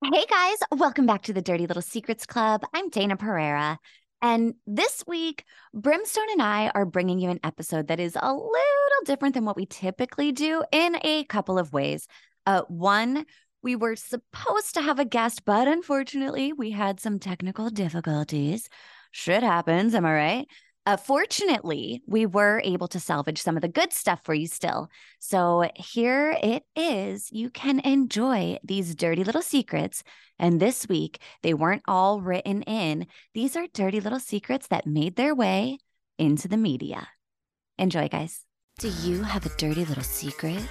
Hey guys, welcome back to the Dirty Little Secrets Club. I'm Dayna Pereira. And this week, Brimstone and I are bringing you an episode that is a little different than what we typically do in a couple of ways. Uh, one, we were supposed to have a guest, but unfortunately, we had some technical difficulties. Shit happens, am I right? Uh, fortunately, we were able to salvage some of the good stuff for you still. So here it is. You can enjoy these dirty little secrets. And this week, they weren't all written in. These are dirty little secrets that made their way into the media. Enjoy, guys. Do you have a dirty little secret?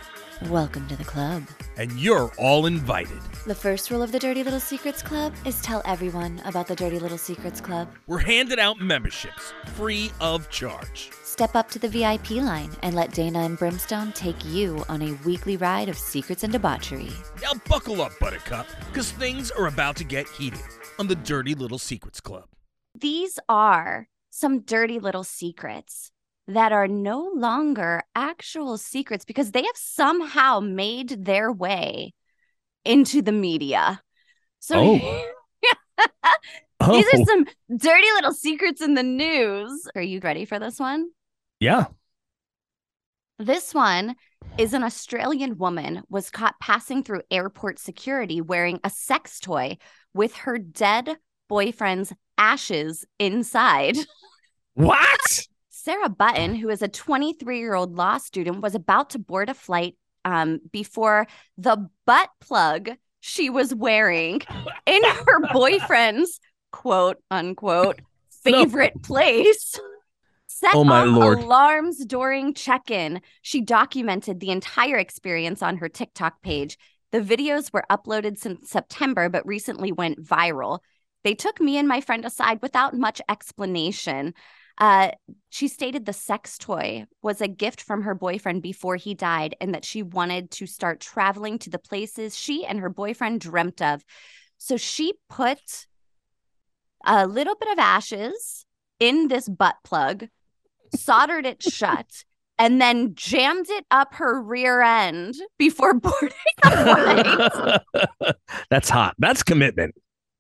Welcome to the club. And you're all invited. The first rule of the Dirty Little Secrets Club is tell everyone about the Dirty Little Secrets Club. We're handing out memberships free of charge. Step up to the VIP line and let Dayna and Brimstone take you on a weekly ride of secrets and debauchery. Now buckle up, Buttercup, because things are about to get heated on the Dirty Little Secrets Club. These are some dirty little secrets that are no longer actual secrets because they have somehow made their way into the media. So Oh. oh. these Oh, are some dirty little secrets in the news. Are you ready for this one? yeah. This one is an Australian woman was caught passing through airport security wearing a sex toy with her dead boyfriend's ashes inside. What? Sarah Button, who is a 23 year old law student, was about to board a flight um, before the butt plug she was wearing in her boyfriend's quote unquote No. favorite place set Oh, my off Lord. alarms during check in. She documented the entire experience on her TikTok page. The videos were uploaded since September, but recently went viral. They took me and my friend aside without much explanation. Uh, she stated the sex toy was a gift from her boyfriend before he died and that she wanted to start traveling to the places she and her boyfriend dreamt of. So she put a little bit of ashes in this butt plug, soldered it shut, and then jammed it up her rear end before boarding the flight. That's hot. That's commitment.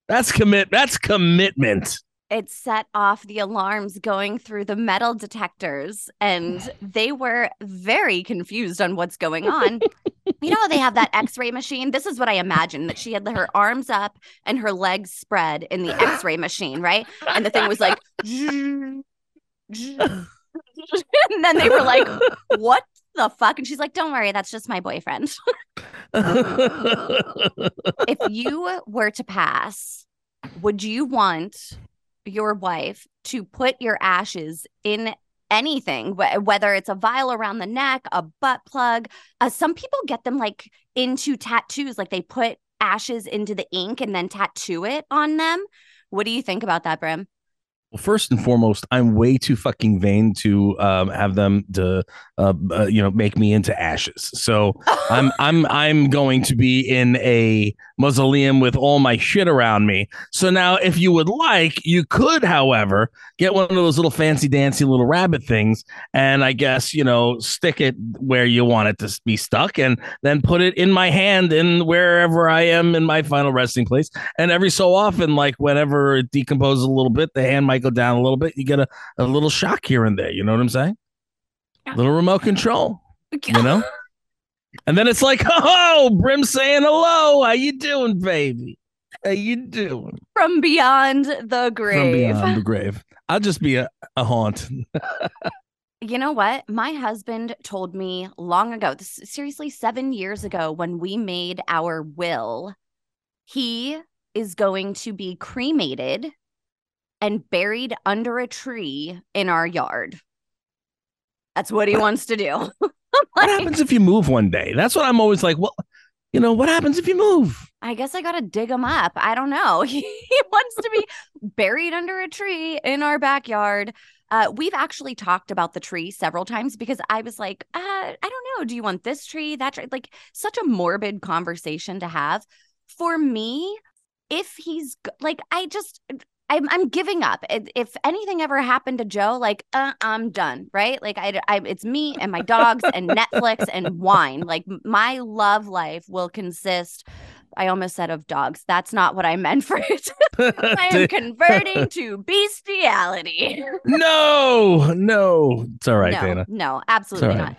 That's commit. That's commitment. It set off the alarms going through the metal detectors and they were very confused on what's going on. You know they have that x-ray machine? This is what i imagine that she had her arms up and her legs spread in the x-ray machine right? And the thing was like and then they were like what the fuck? And she's like don't worry that's just my boyfriend. If you were to pass, would you want your wife to put your ashes in anything, wh- whether it's a vial around the neck, a butt plug? Uh, some people get them like into tattoos, like they put ashes into the ink and then tattoo it on them. What do you think about that, Brim? Well, first and foremost, I'm way too fucking vain to um, have them to, uh, uh, you know, make me into ashes. So I'm I'm I'm going to be in a mausoleum with all my shit around me. So now, if you would like, you could, however, get one of those little fancy dancy little rabbit things, and I guess you know, stick it where you want it to be stuck, and then put it in my hand in wherever I am in my final resting place. And every so often, like whenever it decomposes a little bit, the hand might go down a little bit. You get a, a little shock here and there. You know what I'm saying? Little remote control. You know. And then it's like, oh, Brim saying hello. How you doing, baby? How you doing? From beyond the grave. From beyond the grave. I'll just be a, a haunt. You know what? My husband told me long ago, this seriously 7 years ago when we made our will, he is going to be cremated and buried under a tree in our yard. That's what he wants to do. What happens if you move one day? That's what I'm always like. Well, you know, what happens if you move? I guess I got to dig him up. I don't know. He, he wants to be buried under a tree in our backyard. Uh, we've actually talked about the tree several times because I was like, uh, I don't know. Do you want this tree, that tree? Like, such a morbid conversation to have. For me, if he's like, I just, I'm I'm giving up. If, anything ever happened to Joe, like uh, I'm done, right? Like I, I, it's me and my dogs and Netflix and wine. Like my love life will consist. I almost said of dogs. That's not what I meant for it. I am converting to bestiality. no, no, it's all right, no, Dayna. No, absolutely right. not.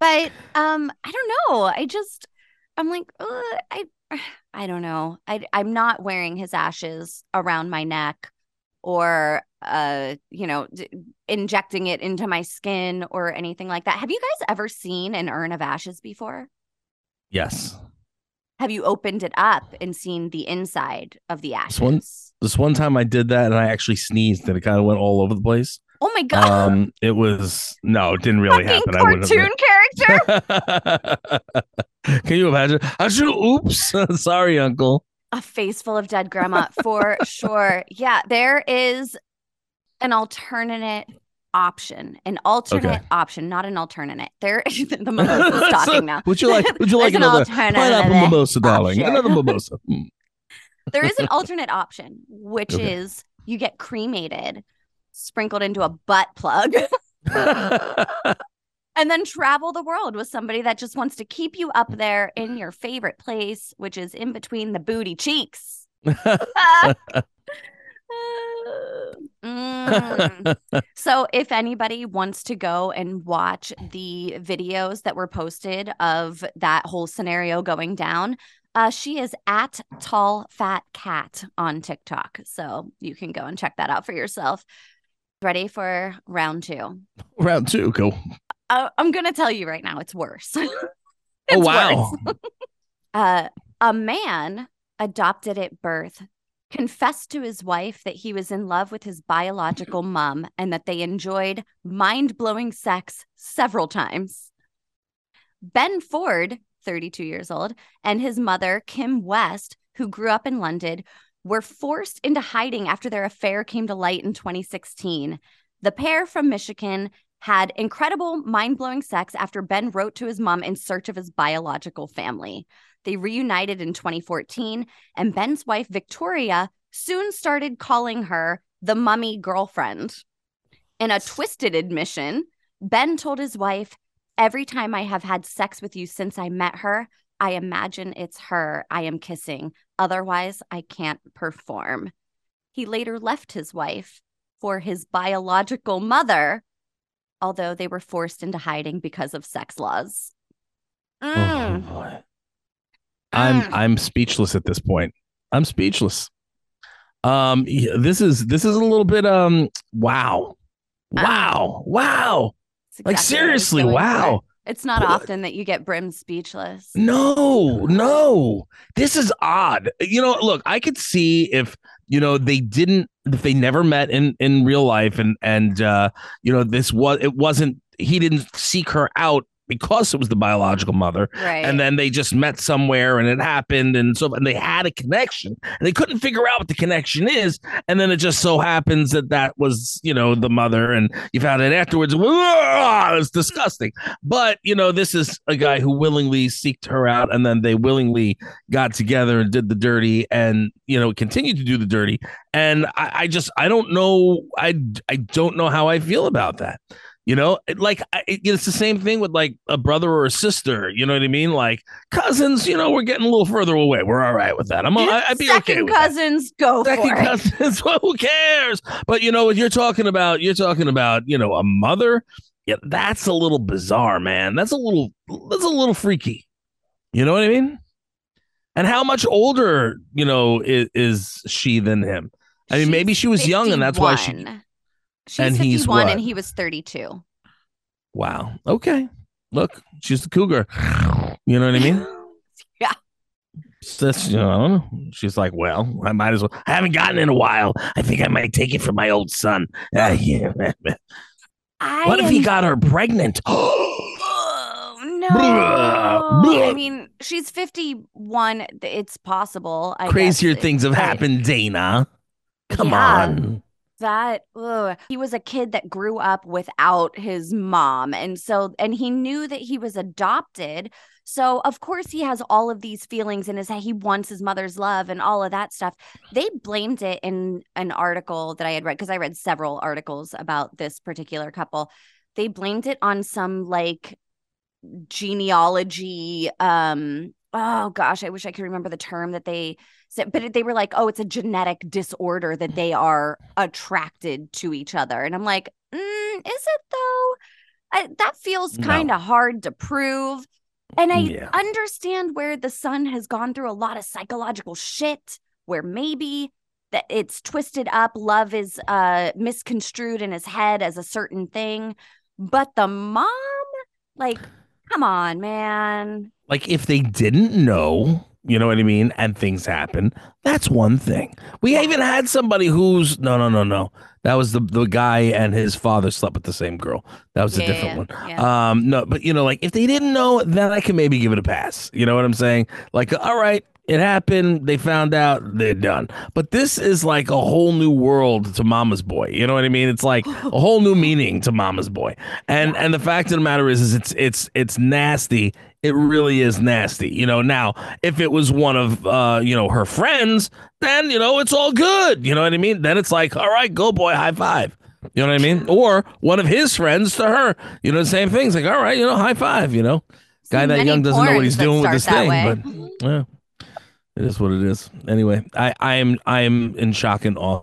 But um, I don't know. I just I'm like, uh, I I don't know. I I'm not wearing his ashes around my neck or uh you know d- injecting it into my skin or anything like that. Have you guys ever seen an urn of ashes before? Yes, Have you opened it up and seen the inside of the ashes? one- this one time I did that and I actually sneezed and it kind of went all over the place. Oh my god. Um, it was no, it didn't really Fucking happen. I cartoon character. Can you imagine? I should. Oops, sorry, Uncle. a face full of dead grandma for sure. Yeah, there is an alternate option, an alternate Okay. option, not an alternate. There, the mimosa's talking now. Would you like? Would you like There's an another pineapple mimosa, darling? option. Another mimosa. Mm. There is an alternate option, which Okay. is you get cremated, sprinkled into a butt plug, and then travel the world with somebody that just wants to keep you up there in your favorite place, which is in between the booty cheeks. Mm. So, if anybody wants to go and watch the videos that were posted of that whole scenario going down, uh, she is at Tall Fat Cat on TikTok. So, you can go and check that out for yourself. Ready for round two? Round two, go. Uh, I'm going to tell you right now, it's worse. oh wow! worse. Uh, a man adopted at birth confessed to his wife that he was in love with his biological mom and that they enjoyed mind blowing sex several times. Ben Ford, 32 years old, and his mother, Kim West, who grew up in London, were forced into hiding after their affair came to light in 2016. The pair from Michigan had incredible, mind blowing sex after Ben wrote to his mom in search of his biological family. They reunited in 2014, and Ben's wife, Victoria, soon started calling her the mummy girlfriend. In a twisted admission, Ben told his wife, Every time I have had sex with you since I met her, I imagine it's her I am kissing. Otherwise, I can't perform. He later left his wife for his biological mother, although they were forced into hiding because of sex laws. Oh, Mm. boy. I'm Mm. I'm speechless at this point. I'm speechless. Um, this is this is a little bit um. Wow, wow, wow. It's Like exactly what I was seriously, going for. wow. It's not What? often that you get Brim speechless. No, no. This is odd. You know, look, I could see if, you know, they didn't they never met in in real life. And and uh, you know, this was it wasn't he didn't seek her out because it was the biological mother Right. and then they just met somewhere and it happened and so and they had a connection and they couldn't figure out what the connection is and then it just so happens that that was you know the mother and you found it afterwards "Ugh, it's disgusting but you know this is a guy who willingly seeked her out and then they willingly got together and did the dirty and you know continued to do the dirty and i, I just i don't know i i don't know how i feel about that you know, like it- it's the same thing with like a brother or a sister. You know what I mean? Like cousins. You know, we're getting a little further away. We're all right with that. I'm. I, I'd be Second okay with that. cousins, go Second cousins. Well, who cares? But you know, what you're talking about, you're talking about, you know, a mother. Yeah, that's a little bizarre, man. That's a little. That's a little freaky. You know what I mean? And how much older, you know, is, is she than him? I mean, maybe she was young and that's why she- 51. She's and he's 51 what? and he was 32. Wow. Okay. Look, she's the cougar. You know what I mean? Yeah. So That's you know, I don't know. She's like, well, I might as well. I haven't gotten in a while. I think I might take it from my old son. Ah, yeah. I What if he got her pregnant? Oh, no. I mean, she's 51. It's possible. I Crazier guess, things have happened, Dayna. Come Yeah. on. That ugh. he was a kid that grew up without his mom. And so, and he knew that he was adopted. So, of course, he has all of these feelings and his. He wants his mother's love and all of that stuff. They blamed it in an article that I had read because I read several articles about this particular couple. They blamed it on some like genealogy um oh gosh i wish i could remember the term that they said but they were like oh it's a genetic disorder that they are attracted to each other and i'm like mm, is it though I, that feels kind of no. hard to prove and i yeah. understand where the son has gone through a lot of psychological shit where maybe that it's twisted up love is uh misconstrued in his head as a certain thing but the mom like Come on, man. Like if they didn't know, you know what I mean, and things happen, that's one thing. We even had somebody who's no, no, no, no. That was the the guy and his father slept with the same girl. That was a yeah, different one. Yeah. Um, no, but you know, like if they didn't know, then I can maybe give it a pass. You know what I'm saying? Like, all right, it happened. They found out. They're done. But this is like a whole new world to Mama's Boy. You know what I mean? It's like a whole new meaning to Mama's Boy. And and the fact of the matter is, is it's it's it's nasty. It really is nasty. You know. Now, if it was one of uh you know her friends, then you know it's all good. You know what I mean? Then it's like, all right, go boy, high five. You know what I mean? Or one of his friends to her. You know the same things. Like, all right, you know, high five. You know, guy that young doesn't know what he's doing with this thing, way. but yeah. It is what it is. Anyway, I I am I am in shock and awe.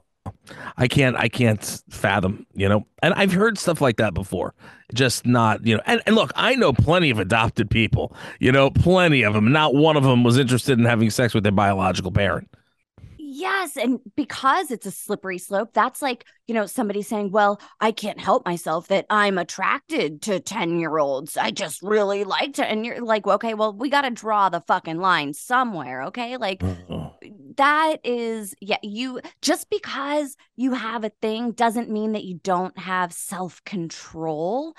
I can't I can't fathom, you know. And I've heard stuff like that before. Just not, you know. And, and look, I know plenty of adopted people, you know, plenty of them. Not one of them was interested in having sex with their biological parent. Yes. And because it's a slippery slope, that's like, you know, somebody saying, well, I can't help myself that I'm attracted to 10 year olds. I just really like to. And you're like, okay, well, we got to draw the fucking line somewhere. Okay. Like, uh-huh. that is, yeah, you just because you have a thing doesn't mean that you don't have self control.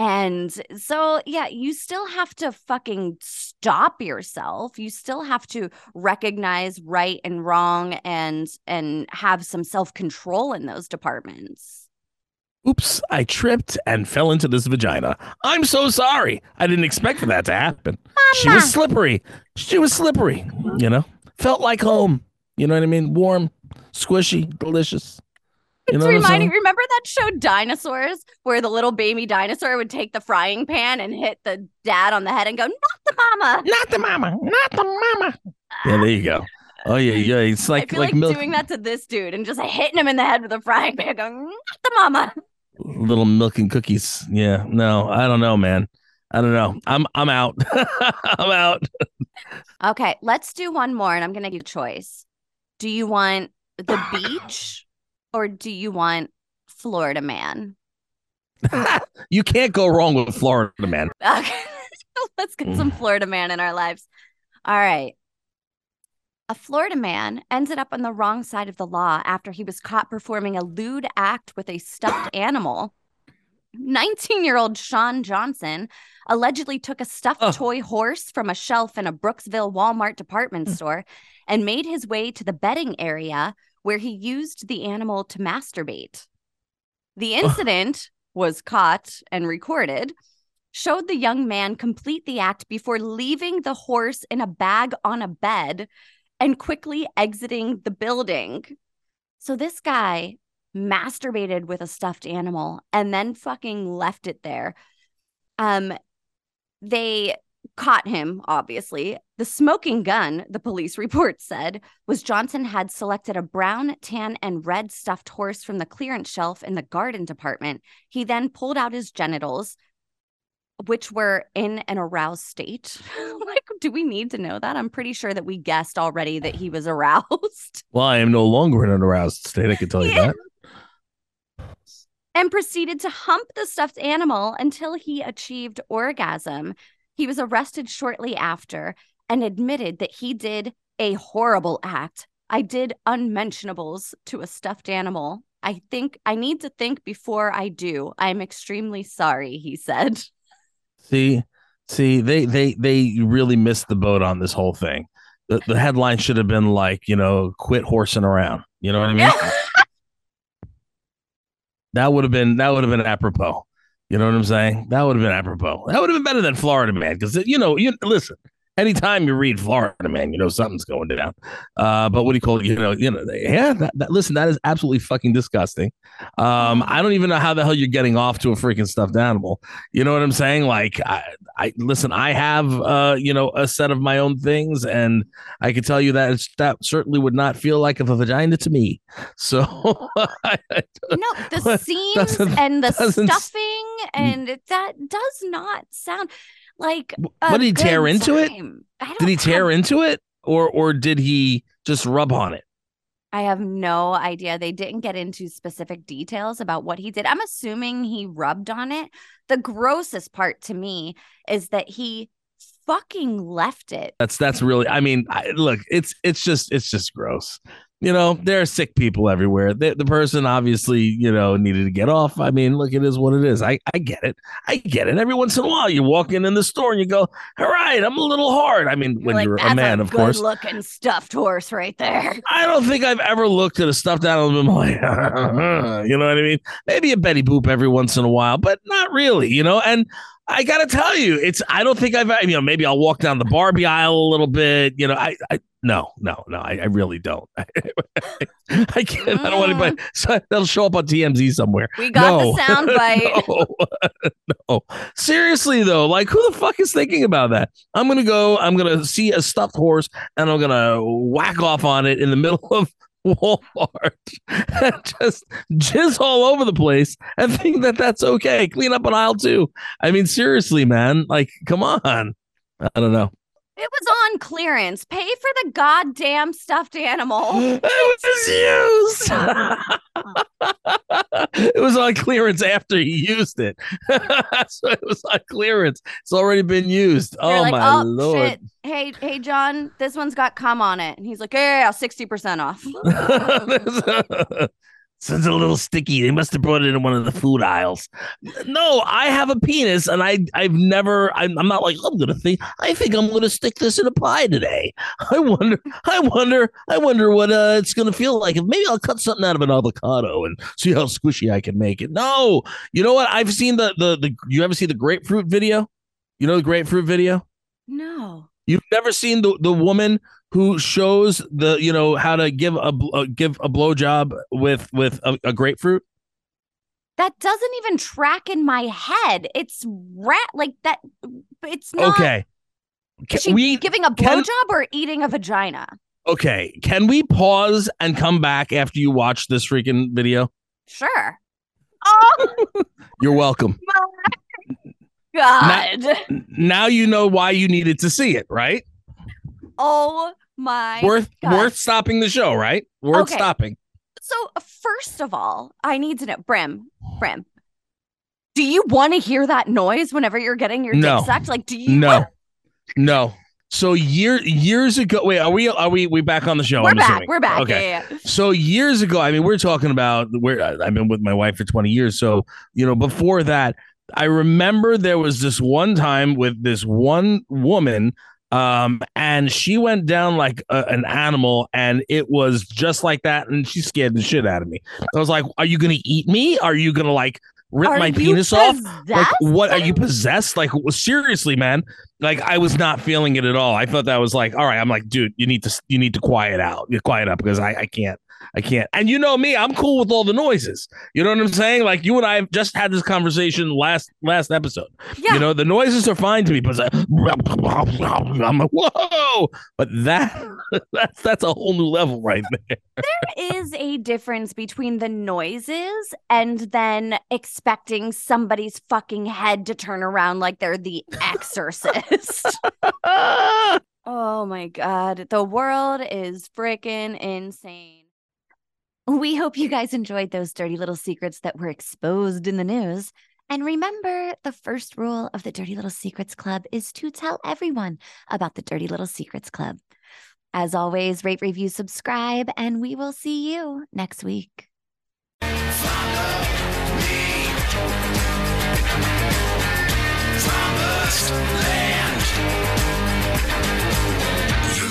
And so, yeah, you still have to fucking stop yourself. You still have to recognize right and wrong and and have some self-control in those departments. Oops, I tripped and fell into this vagina. I'm so sorry. I didn't expect for that to happen. Mama. She was slippery. She was slippery, you know. Felt like home. You know what I mean? Warm, squishy, delicious. It's you know reminding. Remember that show Dinosaurs, where the little baby dinosaur would take the frying pan and hit the dad on the head and go, "Not the mama, not the mama, not the mama." Yeah, there you go. Oh yeah, yeah. It's like I feel like, like milk- doing that to this dude and just hitting him in the head with a frying pan, going, "Not the mama." Little milk and cookies. Yeah. No, I don't know, man. I don't know. I'm I'm out. I'm out. okay, let's do one more, and I'm gonna give you a choice. Do you want the beach or do you want Florida Man? you can't go wrong with Florida Man. Okay. Let's get some mm. Florida Man in our lives. All right. A Florida man ended up on the wrong side of the law after he was caught performing a lewd act with a stuffed animal. 19 year old Sean Johnson allegedly took a stuffed oh. toy horse from a shelf in a Brooksville Walmart department mm. store and made his way to the bedding area where he used the animal to masturbate. The incident was caught and recorded, showed the young man complete the act before leaving the horse in a bag on a bed and quickly exiting the building. So this guy masturbated with a stuffed animal and then fucking left it there. Um they caught him, obviously. The smoking gun, the police report said, was Johnson had selected a brown, tan, and red stuffed horse from the clearance shelf in the garden department. He then pulled out his genitals, which were in an aroused state. like, do we need to know that? I'm pretty sure that we guessed already that he was aroused. Well, I am no longer in an aroused state. I can tell you that. And proceeded to hump the stuffed animal until he achieved orgasm. He was arrested shortly after and admitted that he did a horrible act. I did unmentionables to a stuffed animal. I think I need to think before I do. I'm extremely sorry, he said. See, see, they they they really missed the boat on this whole thing. The the headline should have been like, you know, quit horsing around. You know what I mean? that would have been that would have been apropos You know what I'm saying? That would have been apropos. That would have been better than Florida Man because you know you listen. Anytime you read Florida Man, you know something's going down. Uh, but what do you call it? You know, you know, yeah. That, that, listen, that is absolutely fucking disgusting. Um, I don't even know how the hell you're getting off to a freaking stuffed animal. You know what I'm saying? Like, I, I listen. I have, uh, you know, a set of my own things, and I can tell you that it's, that certainly would not feel like a vagina to me. So, no, the seams and the stuffing, and that does not sound like what did he tear into it? Did he tear have, into it or or did he just rub on it? I have no idea. They didn't get into specific details about what he did. I'm assuming he rubbed on it. The grossest part to me is that he fucking left it. That's that's really I mean, I, look, it's it's just it's just gross you know, there are sick people everywhere. The, the person obviously, you know, needed to get off. I mean, look, it is what it is. I, I get it. I get it. Every once in a while, you walk in in the store and you go, "All right, I'm a little hard." I mean, you're when like, you're a man, a of course. Looking stuffed horse right there. I don't think I've ever looked at a stuffed animal and been like, you know what I mean? Maybe a Betty Boop every once in a while, but not really. You know, and I gotta tell you, it's. I don't think I've. You know, maybe I'll walk down the Barbie aisle a little bit. You know, I. I no, no, no. I, I really don't. I, I can't. Mm. I don't want anybody. So that'll show up on TMZ somewhere. We got no, the soundbite. no, no. Seriously though, like who the fuck is thinking about that? I'm gonna go. I'm gonna see a stuffed horse, and I'm gonna whack off on it in the middle of Walmart and just jizz all over the place and think that that's okay. Clean up an aisle too. I mean, seriously, man. Like, come on. I don't know. It was on clearance. Pay for the goddamn stuffed animal. It was used. it was on clearance after he used it. so it was on clearance. It's already been used. They're oh like, my oh, lord. Shit. Hey, hey, John, this one's got cum on it. And he's like, yeah, yeah, 60% off. It's a little sticky. They must have brought it in one of the food aisles. No, I have a penis, and I I've never. I'm, I'm not like I'm gonna think. I think I'm gonna stick this in a pie today. I wonder. I wonder. I wonder what uh, it's gonna feel like. Maybe I'll cut something out of an avocado and see how squishy I can make it. No, you know what? I've seen the the the. You ever see the grapefruit video? You know the grapefruit video? No. You've never seen the the woman who shows the you know how to give a uh, give a blowjob with with a, a, grapefruit? That doesn't even track in my head. It's rat like that. It's not okay. Can we giving a blowjob or eating a vagina? Okay, can we pause and come back after you watch this freaking video? Sure. Oh, you're welcome. God. Now, now you know why you needed to see it, right? Oh my worth God. worth stopping the show, right? Worth okay. stopping. So first of all, I need to know, Brim, Brim. Do you want to hear that noise whenever you're getting your no. dick sucked? Like, do you? No, no. So year years ago, wait, are we are we we back on the show? We're I'm back. Assuming. We're back. Okay. Yeah, yeah. So years ago, I mean, we're talking about where I've been with my wife for 20 years. So you know, before that, I remember there was this one time with this one woman um and she went down like a, an animal and it was just like that and she scared the shit out of me. I was like are you gonna eat me? Are you gonna like rip are my penis possessed? off? Like what are you possessed? Like seriously man. Like i was not feeling it at all. I thought that was like all right i'm like dude you need to you need to quiet out. You quiet up because i i can't I can't. And you know me, I'm cool with all the noises. You know what I'm saying? Like you and I just had this conversation last last episode. Yeah. You know, the noises are fine to me, but I'm like, whoa. But that that's that's a whole new level right there. There is a difference between the noises and then expecting somebody's fucking head to turn around like they're the exorcist. oh my god. The world is freaking insane. We hope you guys enjoyed those dirty little secrets that were exposed in the news. And remember, the first rule of the Dirty Little Secrets Club is to tell everyone about the Dirty Little Secrets Club. As always, rate, review, subscribe, and we will see you next week.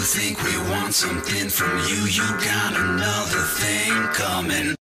Think we want something from you, you got another thing coming.